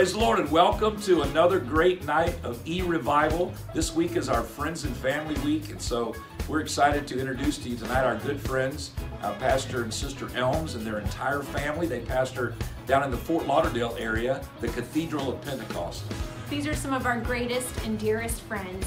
Praise the Lord and welcome to another great night of E Revival. This week is our Friends and Family Week, and so we're excited to introduce to you tonight our good friends, uh, Pastor and Sister Elms and their entire family. They pastor down in the Fort Lauderdale area, the Cathedral of Pentecost. These are some of our greatest and dearest friends,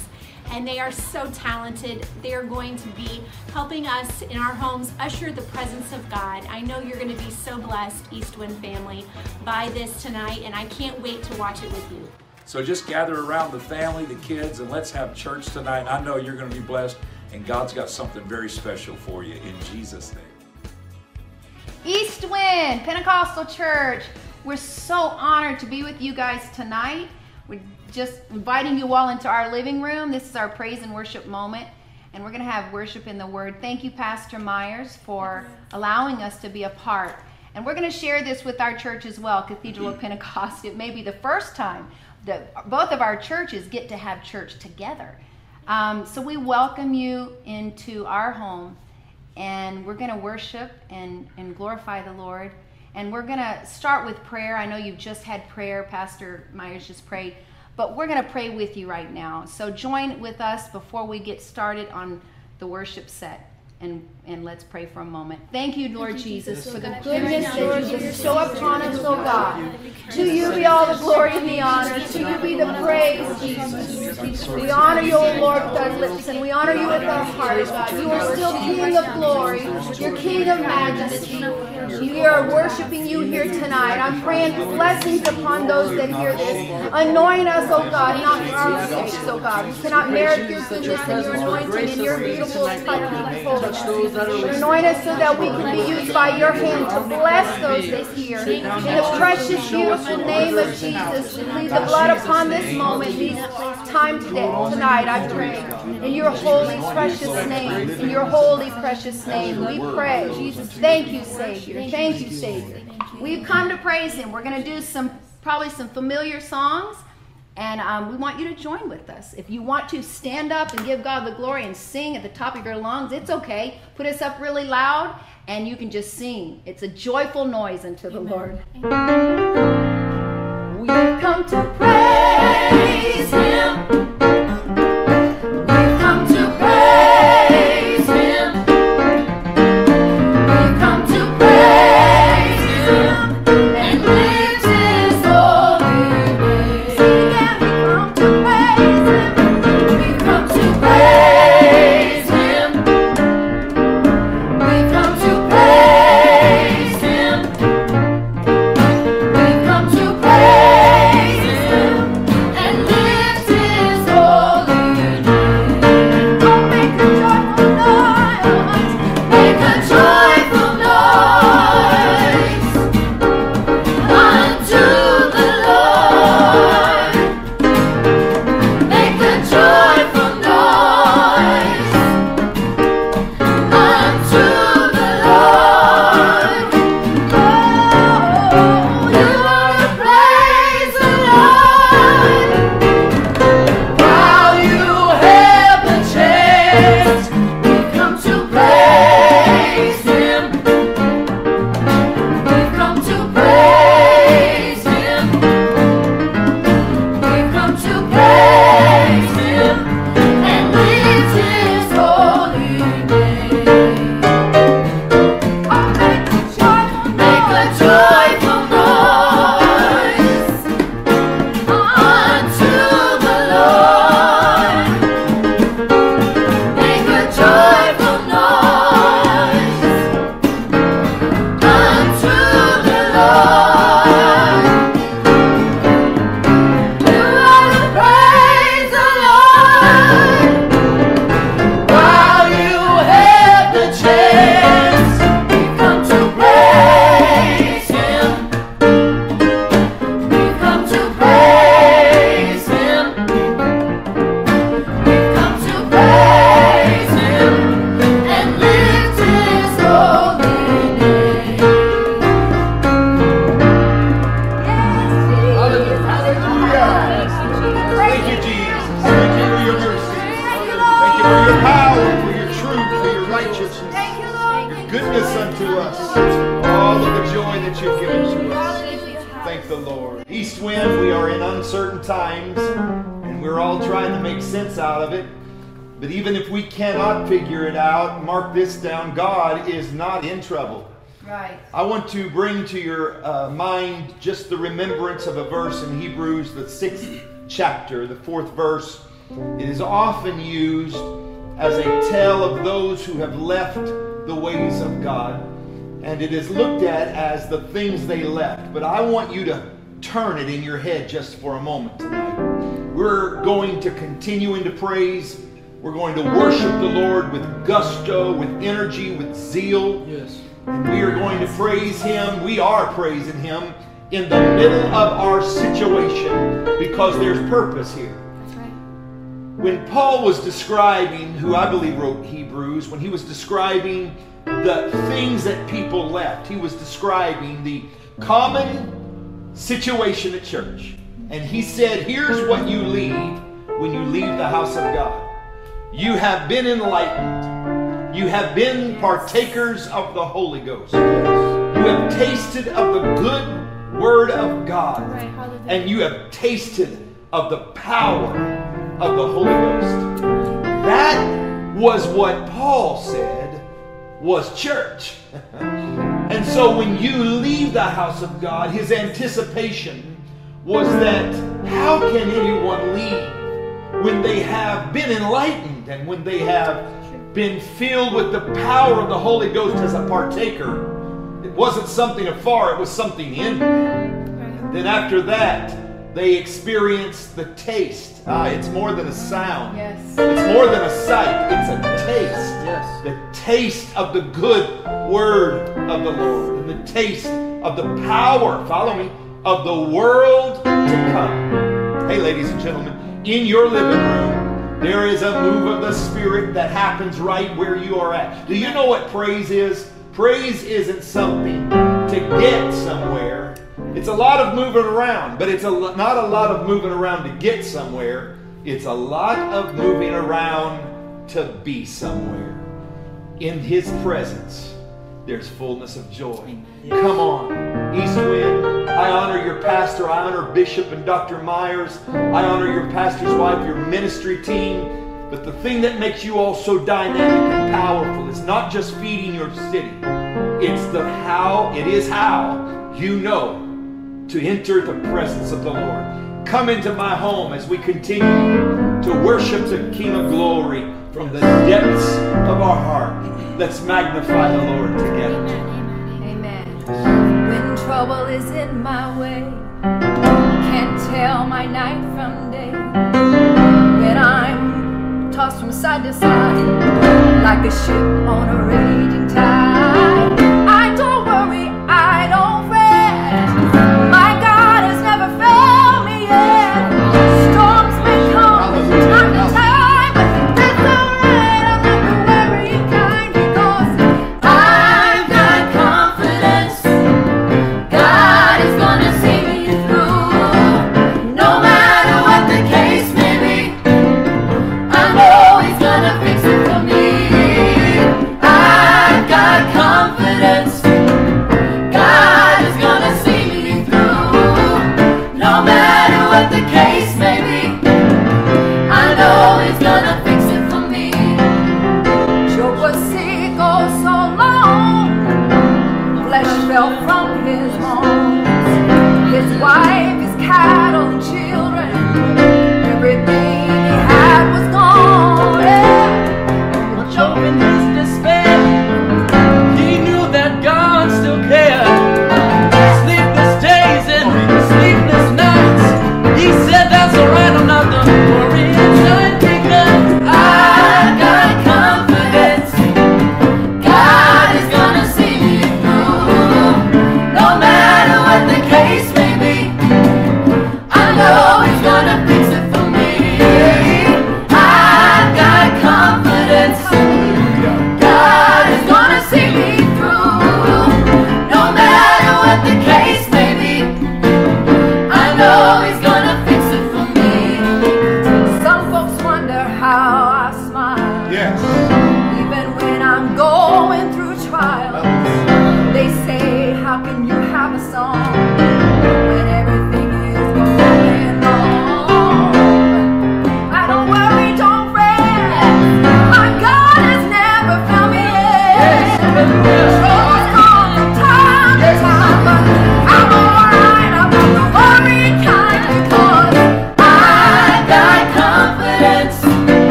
and they are so talented. They are going to be helping us in our homes usher the presence of God. I know you're going to be so blessed, Eastwind family, by this tonight, and I can't wait to watch it with you. So just gather around the family, the kids, and let's have church tonight. I know you're going to be blessed, and God's got something very special for you in Jesus' name. Eastwind Pentecostal Church, we're so honored to be with you guys tonight. We're just inviting you all into our living room. This is our praise and worship moment, and we're going to have worship in the Word. Thank you, Pastor Myers, for allowing us to be a part. And we're going to share this with our church as well, Cathedral of Pentecost. It may be the first time that both of our churches get to have church together. Um, so we welcome you into our home, and we're going to worship and, and glorify the Lord. And we're going to start with prayer. I know you've just had prayer. Pastor Myers just prayed. But we're going to pray with you right now. So join with us before we get started on the worship set. And, and let's pray for a moment. Thank you, Lord Jesus, for the goodness that you bestow upon us, oh God. To you be all the glory and the honor. To you be the praise, Jesus. We honor you, O Lord, with our lips, and we honor you with our hearts, God. You are still King of glory. You're King of majesty. We are worshiping you here tonight. I'm praying blessings upon those that hear this. Anoint us, oh God, not for our sakes, oh God. We cannot merit your goodness and your anointing and your beautiful touch. Anoint us so that we can be used by your hand to bless those that hear. In the precious, beautiful name of Jesus, plead the blood upon this moment, this time today, tonight, I pray. In your holy, precious name, in your holy, precious name, we pray. Jesus, thank you, Savior. Thank you, Savior. We've come to praise Him. We're going to do some, probably some familiar songs. And um, we want you to join with us. If you want to stand up and give God the glory and sing at the top of your lungs, it's okay. Put us up really loud and you can just sing. It's a joyful noise unto the Lord. We've come to praise remembrance of a verse in Hebrews, the sixth chapter, the fourth verse. It is often used as a tale of those who have left the ways of God, and it is looked at as the things they left. But I want you to turn it in your head just for a moment tonight. We're going to continue into praise. We're going to worship the Lord with gusto, with energy, with zeal. Yes. And we are going to praise Him. We are praising Him in the middle of our situation because there's purpose here. That's right. When Paul was describing, who I believe wrote Hebrews, when he was describing the things that people left, he was describing the common situation at church. And he said, Here's what you leave when you leave the house of God. You have been enlightened. You have been partakers of the Holy Ghost. You have tasted of the good word of God. And you have tasted of the power of the Holy Ghost. That was what Paul said was church. and so when you leave the house of God, his anticipation was that how can anyone leave when they have been enlightened and when they have been filled with the power of the Holy Ghost as a partaker? It wasn't something afar, it was something in them. Then after that, they experience the taste. Ah, it's more than a sound. Yes. It's more than a sight. It's a taste. Yes. The taste of the good word of the Lord. And the taste of the power, follow me, of the world to come. Hey, ladies and gentlemen, in your living room, there is a move of the Spirit that happens right where you are at. Do you know what praise is? Praise isn't something to get somewhere. It's a lot of moving around, but it's a, not a lot of moving around to get somewhere. It's a lot of moving around to be somewhere. In His presence, there's fullness of joy. Come on, East Wind. I honor your pastor. I honor Bishop and Dr. Myers. I honor your pastor's wife, your ministry team. But the thing that makes you all so dynamic and powerful is not just feeding your city. It's the how, it is how you know to enter the presence of the Lord. Come into my home as we continue to worship the King of Glory from the depths of our heart. Let's magnify the Lord together. Amen. Amen. When trouble is in my way, can't tell my night from day. When I'm tossed from side to side, like a ship on a raging tide.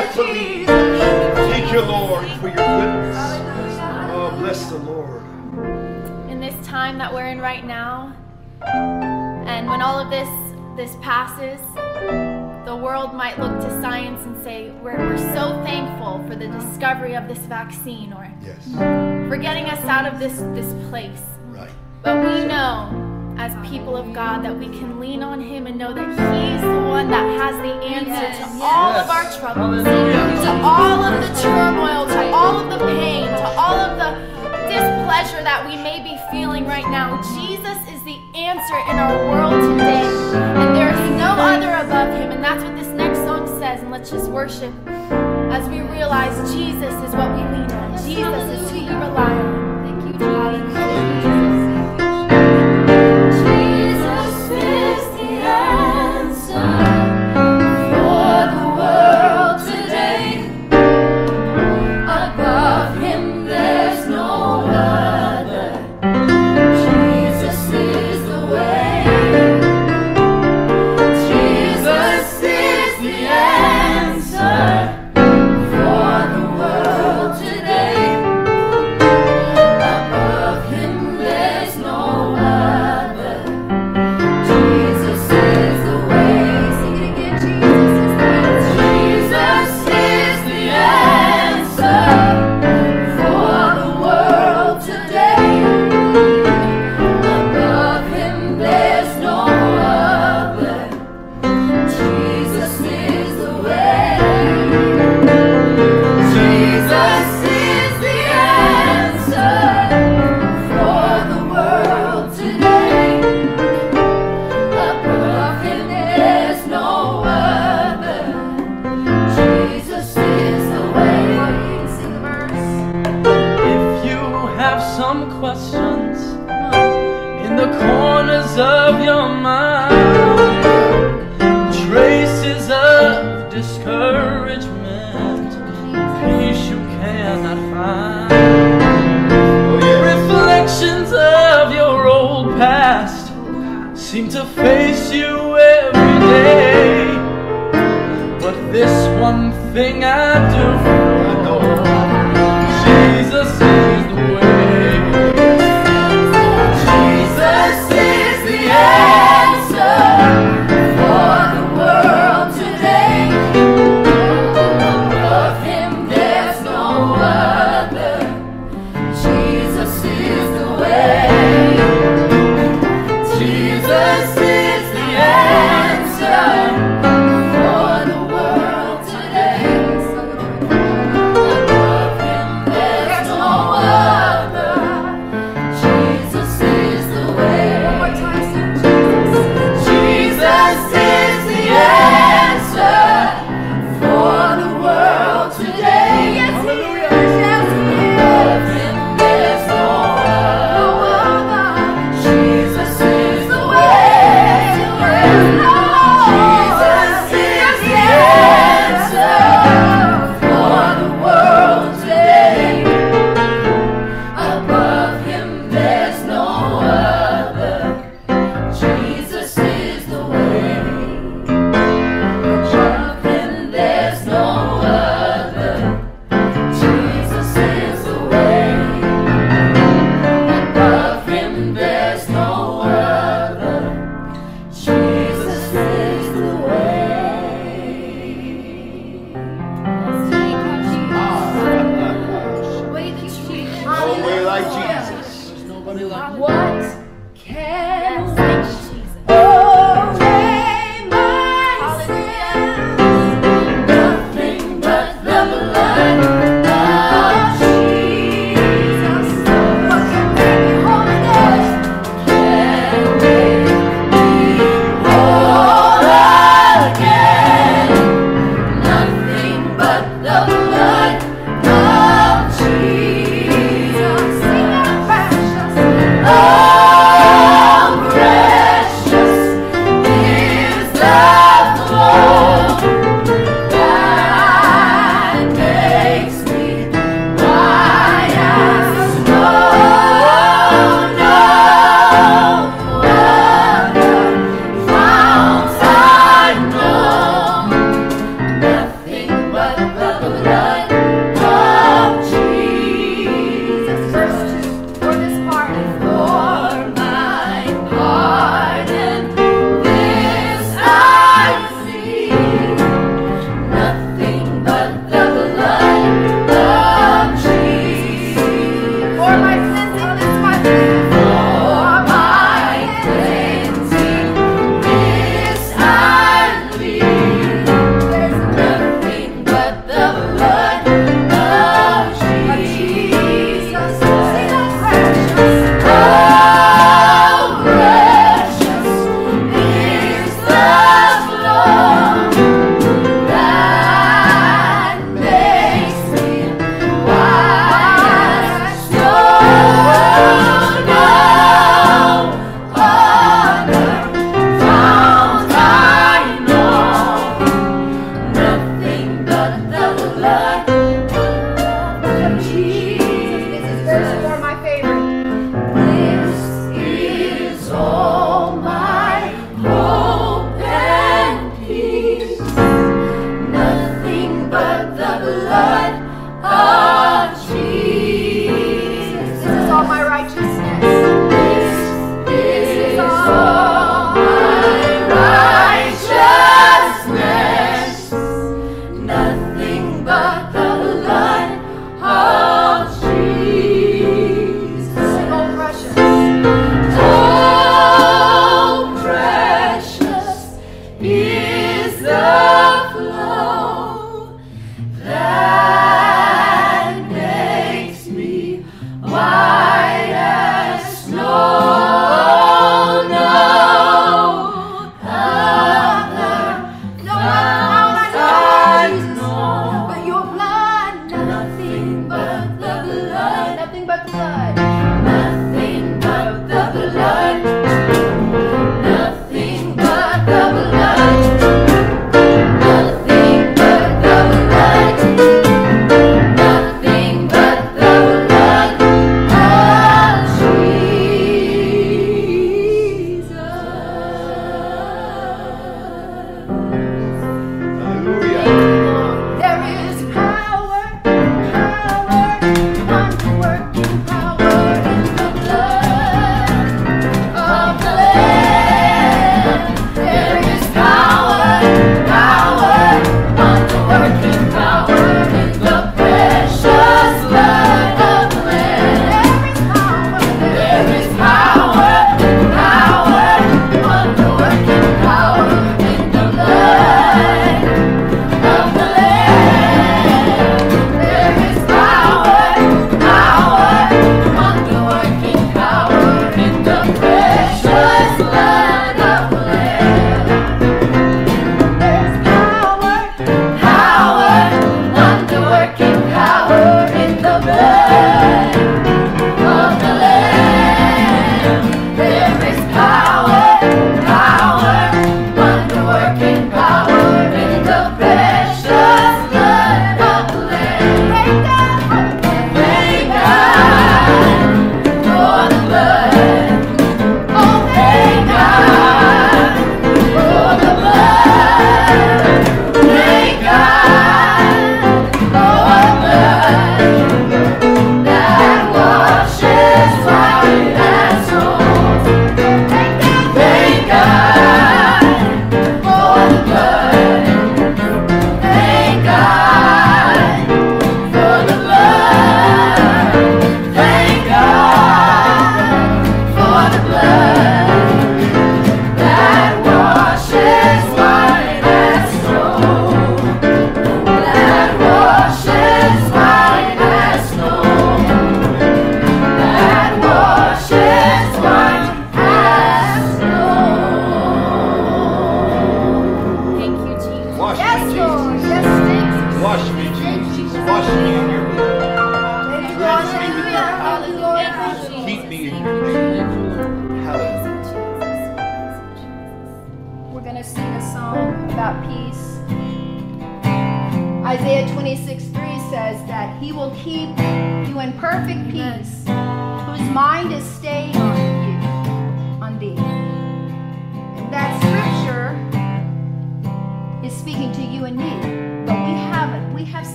I believe. Thank you, Lord, for your goodness. Oh, bless the Lord. In this time that we're in right now, and when all of this this passes, the world might look to science and say, we're, we're so thankful for the discovery of this vaccine or yes. for getting us out of this, this place. Right. But we know as people of God that we can lean on Him and know that He's the one that has the answer yes. to all yes. of our troubles, Hallelujah. to all of the turmoil, to all of the pain, to all of the displeasure that we may be feeling right now. Jesus is the answer in our world today, and there is no other above Him, and that's what this next song says. And let's just worship as we realize Jesus is what we lean on, Jesus is who we rely on. Thank you, Jesus.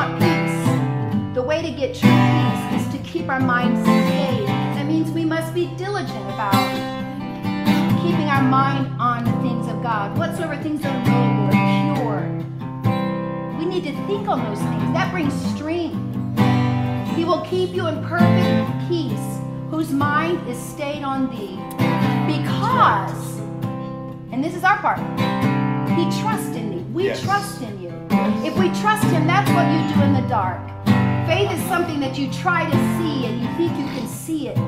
Want peace, the way to get true peace is to keep our minds stayed. That means we must be diligent about keeping our mind on the things of God. Whatsoever things are noble or pure. We need to think on those things. That brings strength. He will keep you in perfect peace, whose mind is stayed on thee. Because, and this is our part, he trusts in thee. We Yes. trust in you. Mm-hmm. If we trust him, that's what you do in the dark. Faith is something that you try to see and you think you can see it.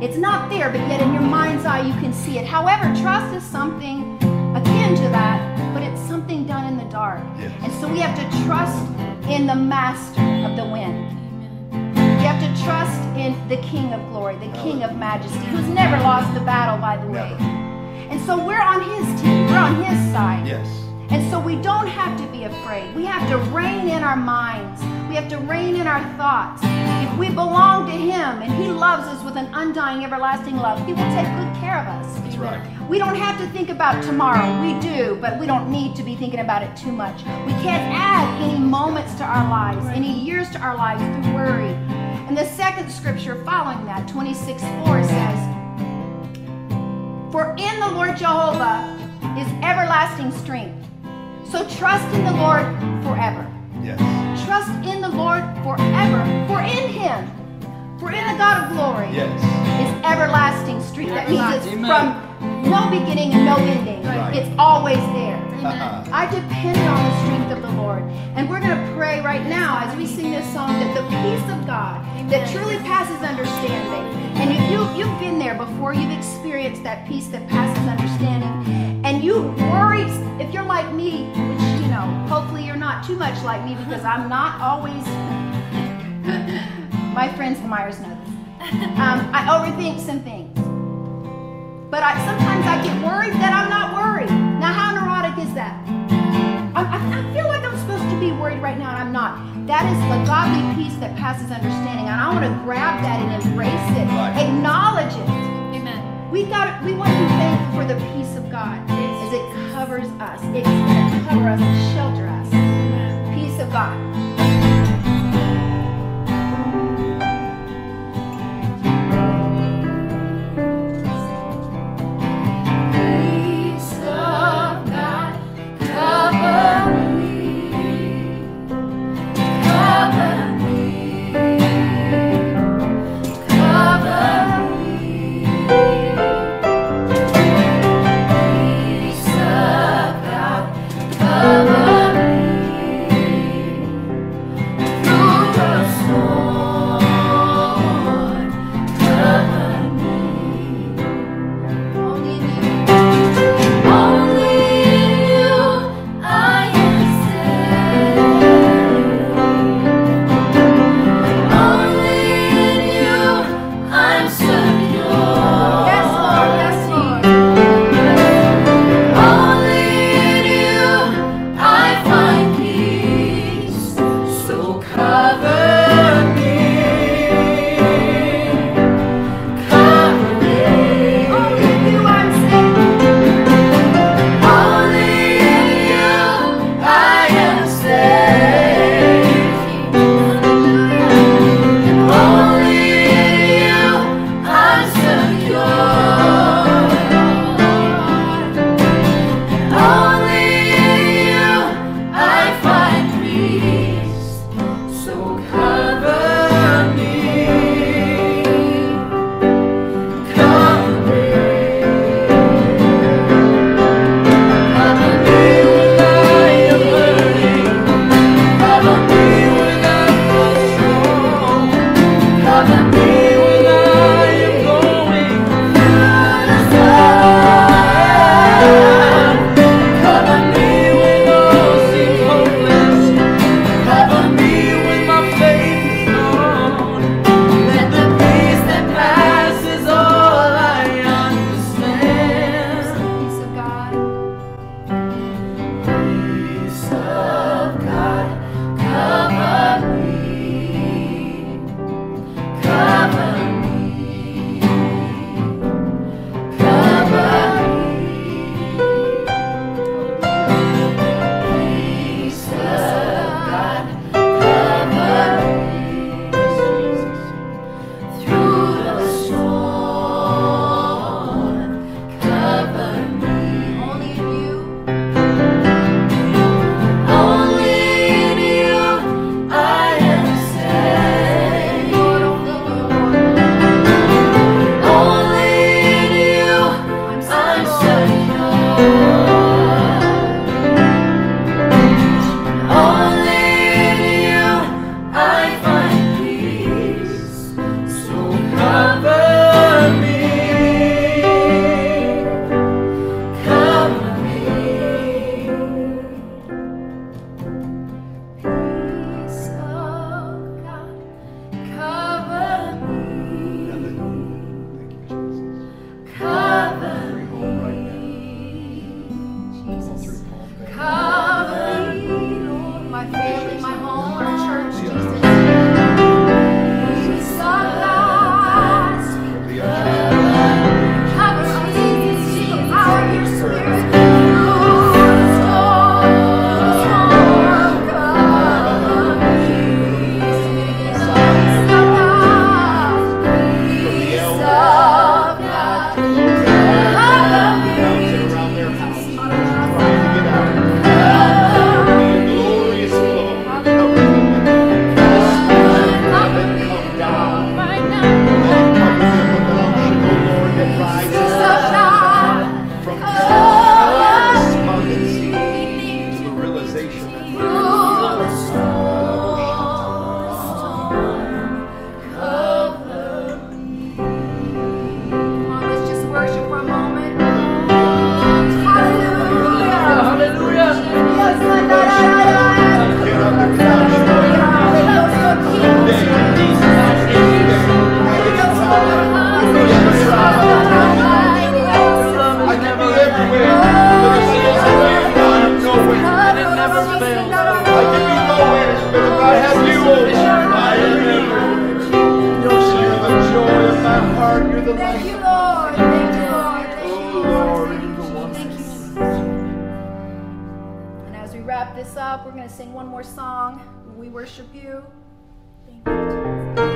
It's not there, but yet in your mind's eye you can see it. However, trust is something akin to that, but it's something done in the dark. Yes. And so we have to trust in the master of the wind. We have to trust in the King of glory, the King of majesty, who's never lost the battle, by the way. Never. And so we're on his team, we're on his side. Yes. And so we don't have to be afraid. We have to rein in our minds. We have to rein in our thoughts. If we belong to Him and He loves us with an undying, everlasting love, He will take good care of us. That's right. We don't have to think about tomorrow. We do, but we don't need to be thinking about it too much. We can't add any moments to our lives, any years to our lives through worry. And the second scripture following that, 26 4, says, For in the Lord Jehovah is everlasting strength. So trust in the Lord forever. Yes. Trust in the Lord forever. For in Him, for in the God of glory, Yes. is everlasting strength. That means it's Amen. from no beginning and no ending. Right. It's always there. Uh-huh. I depend on the strength of the Lord. And we're going to pray right now as we sing this song that the peace of God that truly passes understanding. And if you, you've been there before, you've experienced that peace that passes understanding. And you worry, if you're like me, which, you know, hopefully you're not too much like me because I'm not always, my friends, the Myers know this. Um, I overthink some things. But I, sometimes I get worried that I'm not worried. Now, how neurotic is that? I, I, I feel like I'm supposed to be worried right now, and I'm not. That is the godly peace that passes understanding, and I want to grab that and embrace it, acknowledge it. We got. We want to be thankful for the peace of God as it covers us. It's going to cover us and shelter us. Peace of God. sing one more song. We worship you. Thank you, Jesus.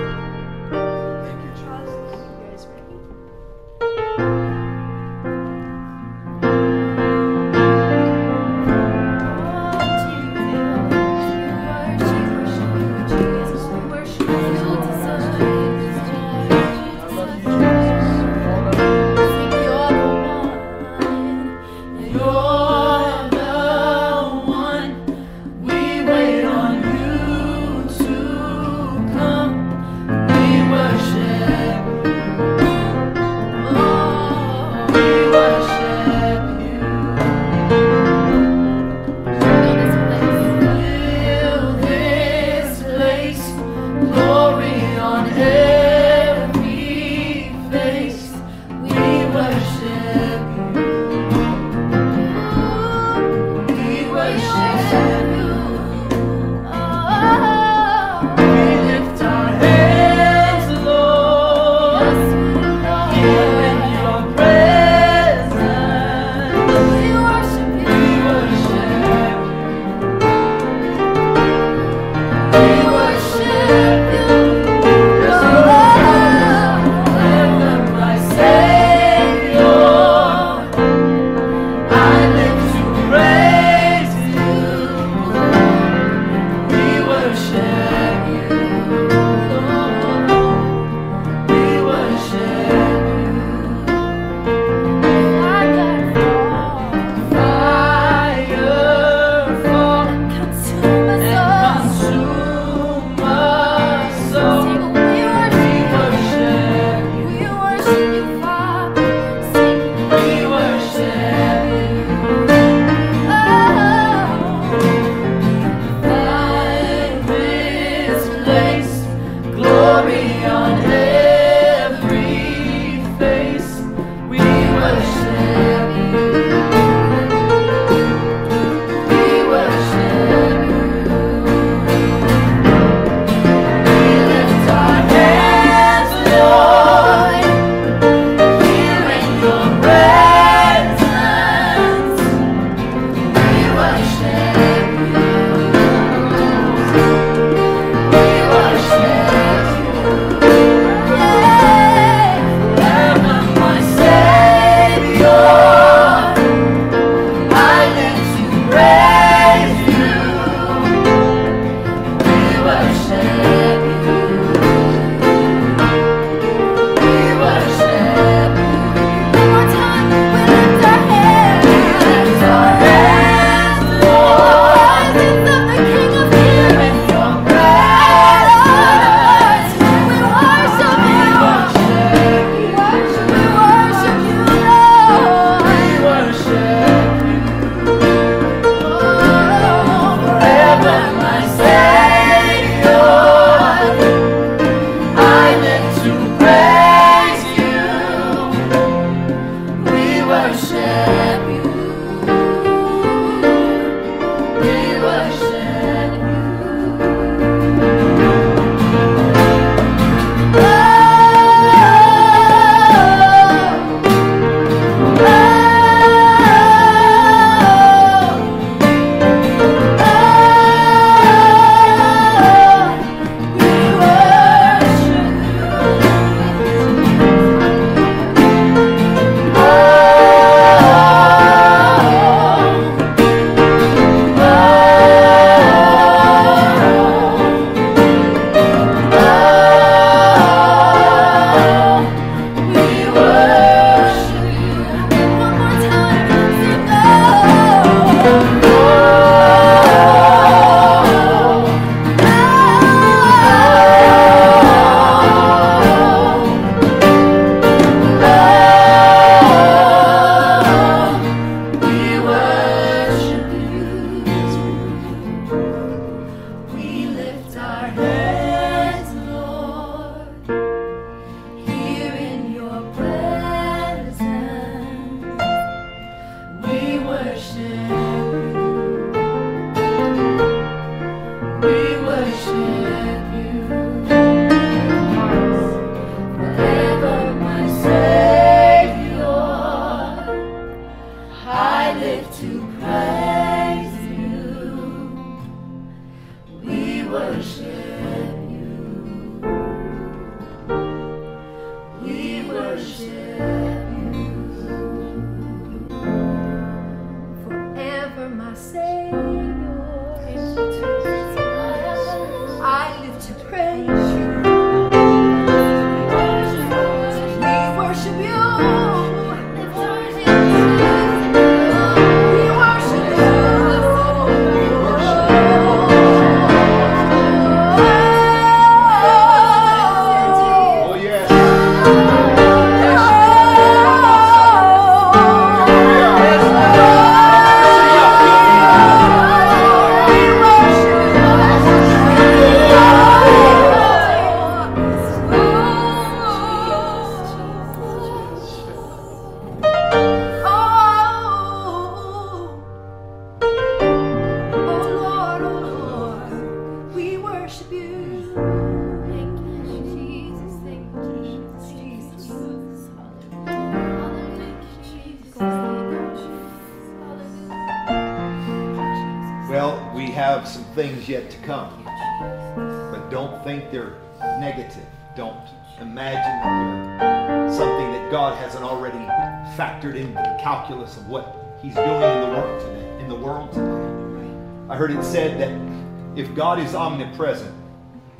I said that if God is omnipresent,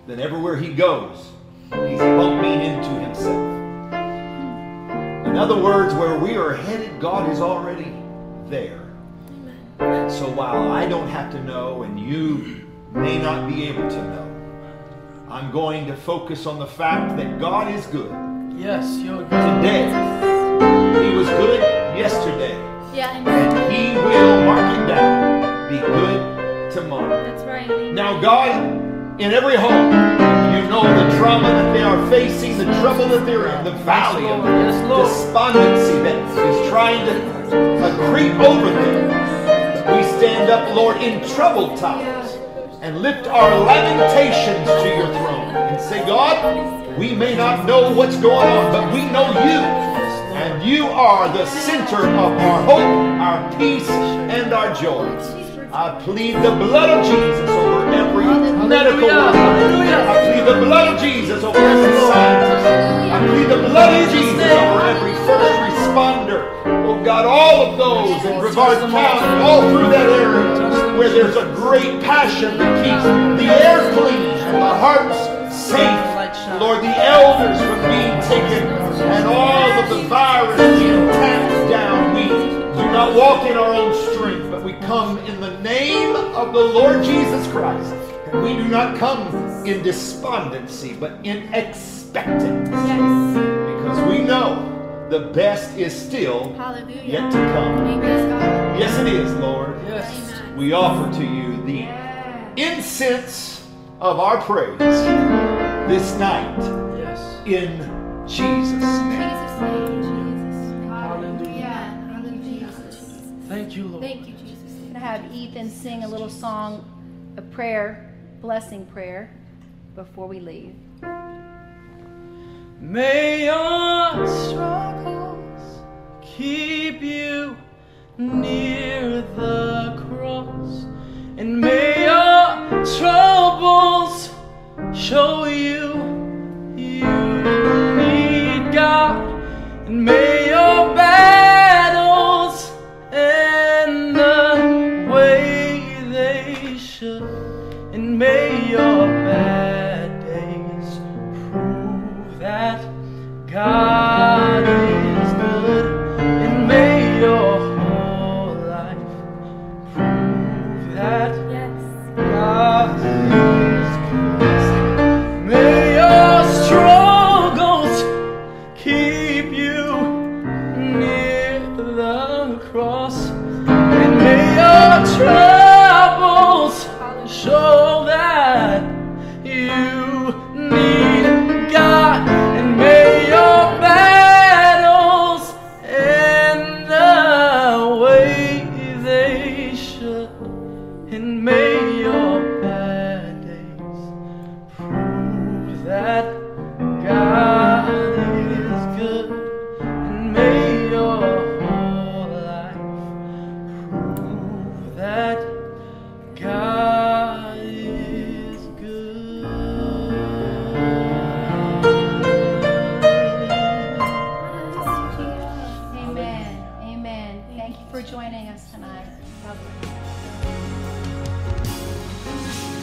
then everywhere He goes, He's bumping into Himself. In other words, where we are headed, God is already there. So while I don't have to know and you may not be able to know, I'm going to focus on the fact that God is good Yes, you're good. today. He was good yesterday. Yeah, And He will, mark it down, be good tomorrow. that's right. Now, God, in every home, you know the trauma that they are facing, the trouble that they're in, the valley of Yes, Lord. despondency that is trying to uh, creep over them. We stand up, Lord, in troubled times and lift our lamentations to your throne and say, God, we may not know what's going on, but we know you. And you are the center of our hope, our peace, and our joy. I plead the blood of Jesus over every medical worker. I plead the blood of Jesus over every scientist. I plead the blood of Jesus over every first responder. Oh God, all of those in Brevard County, all through that area where there's a great passion to keep the air clean and the hearts safe. Lord, the elders from being taken and all of the virus being tamped down. We do not walk in our own strength, but we come in the name of the Lord Jesus Christ. And we do not come in despondency, but in expectancy. Because we know the best is still Hallelujah. yet to come. Praise Yes, it is, Lord. Yes. Amen. We offer to you the incense of our praise this night Yes. in Jesus' name. Jesus' have Ethan sing a little song, a prayer, blessing prayer, before we leave. May your struggles keep you near the cross, and may your troubles show you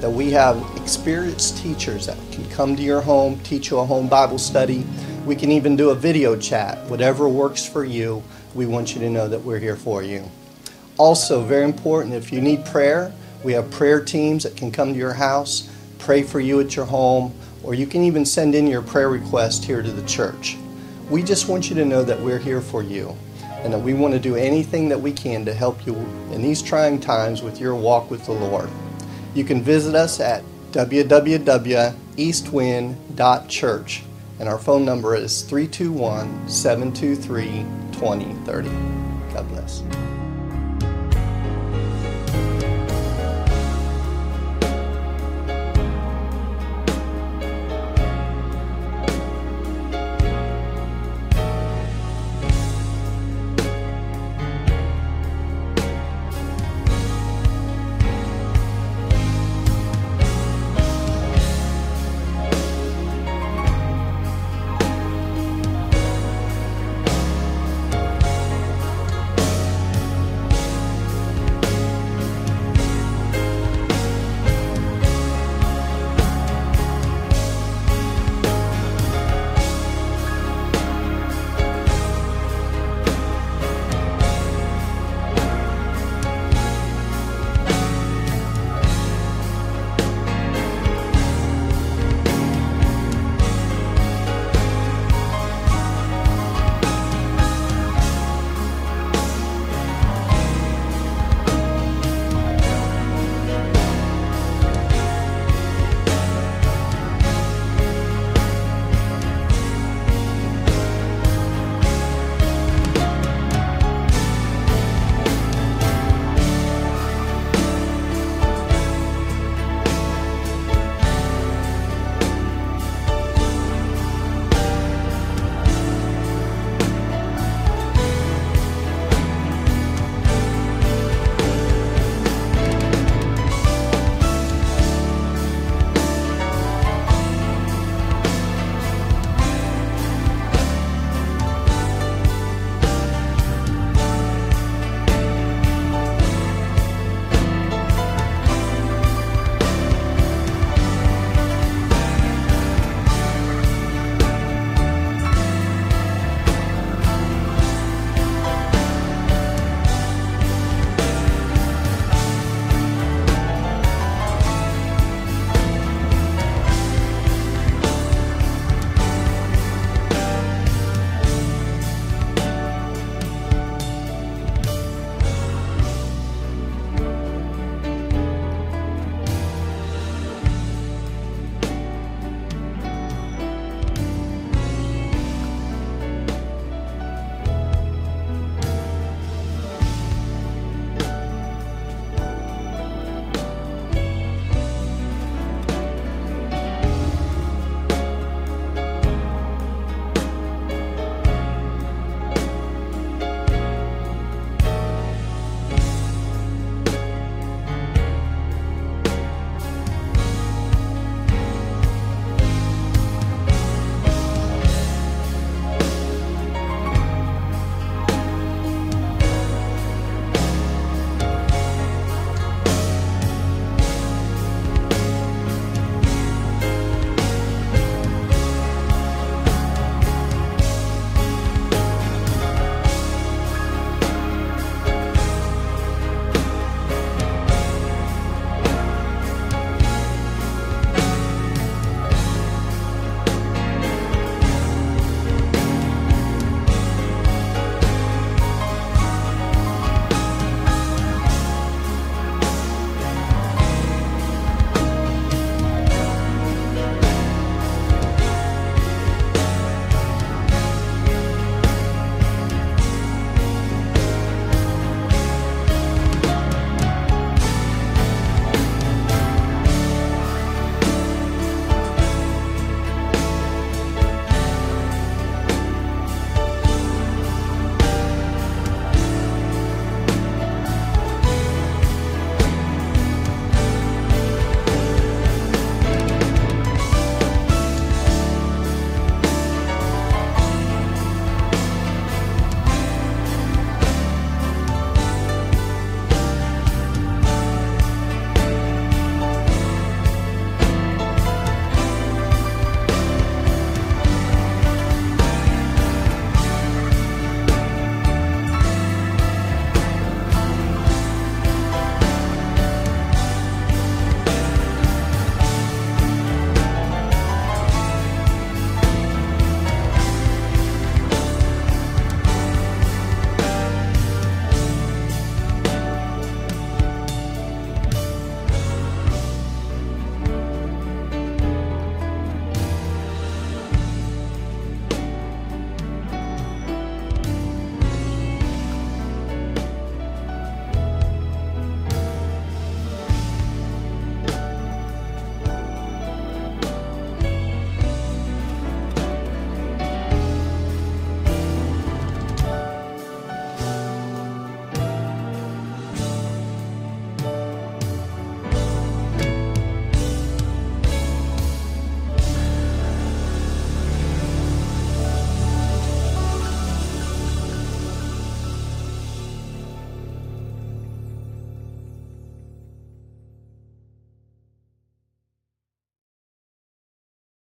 that we have experienced teachers that can come to your home, teach you a home Bible study. We can even do a video chat. Whatever works for you, we want you to know that we're here for you. Also, very important, if you need prayer, we have prayer teams that can come to your house, pray for you at your home, or you can even send in your prayer request here to the church. We just want you to know that we're here for you and that we want to do anything that we can to help you in these trying times with your walk with the Lord. You can visit us at www.eastwind.church and our phone number is 321 723 2030. God bless.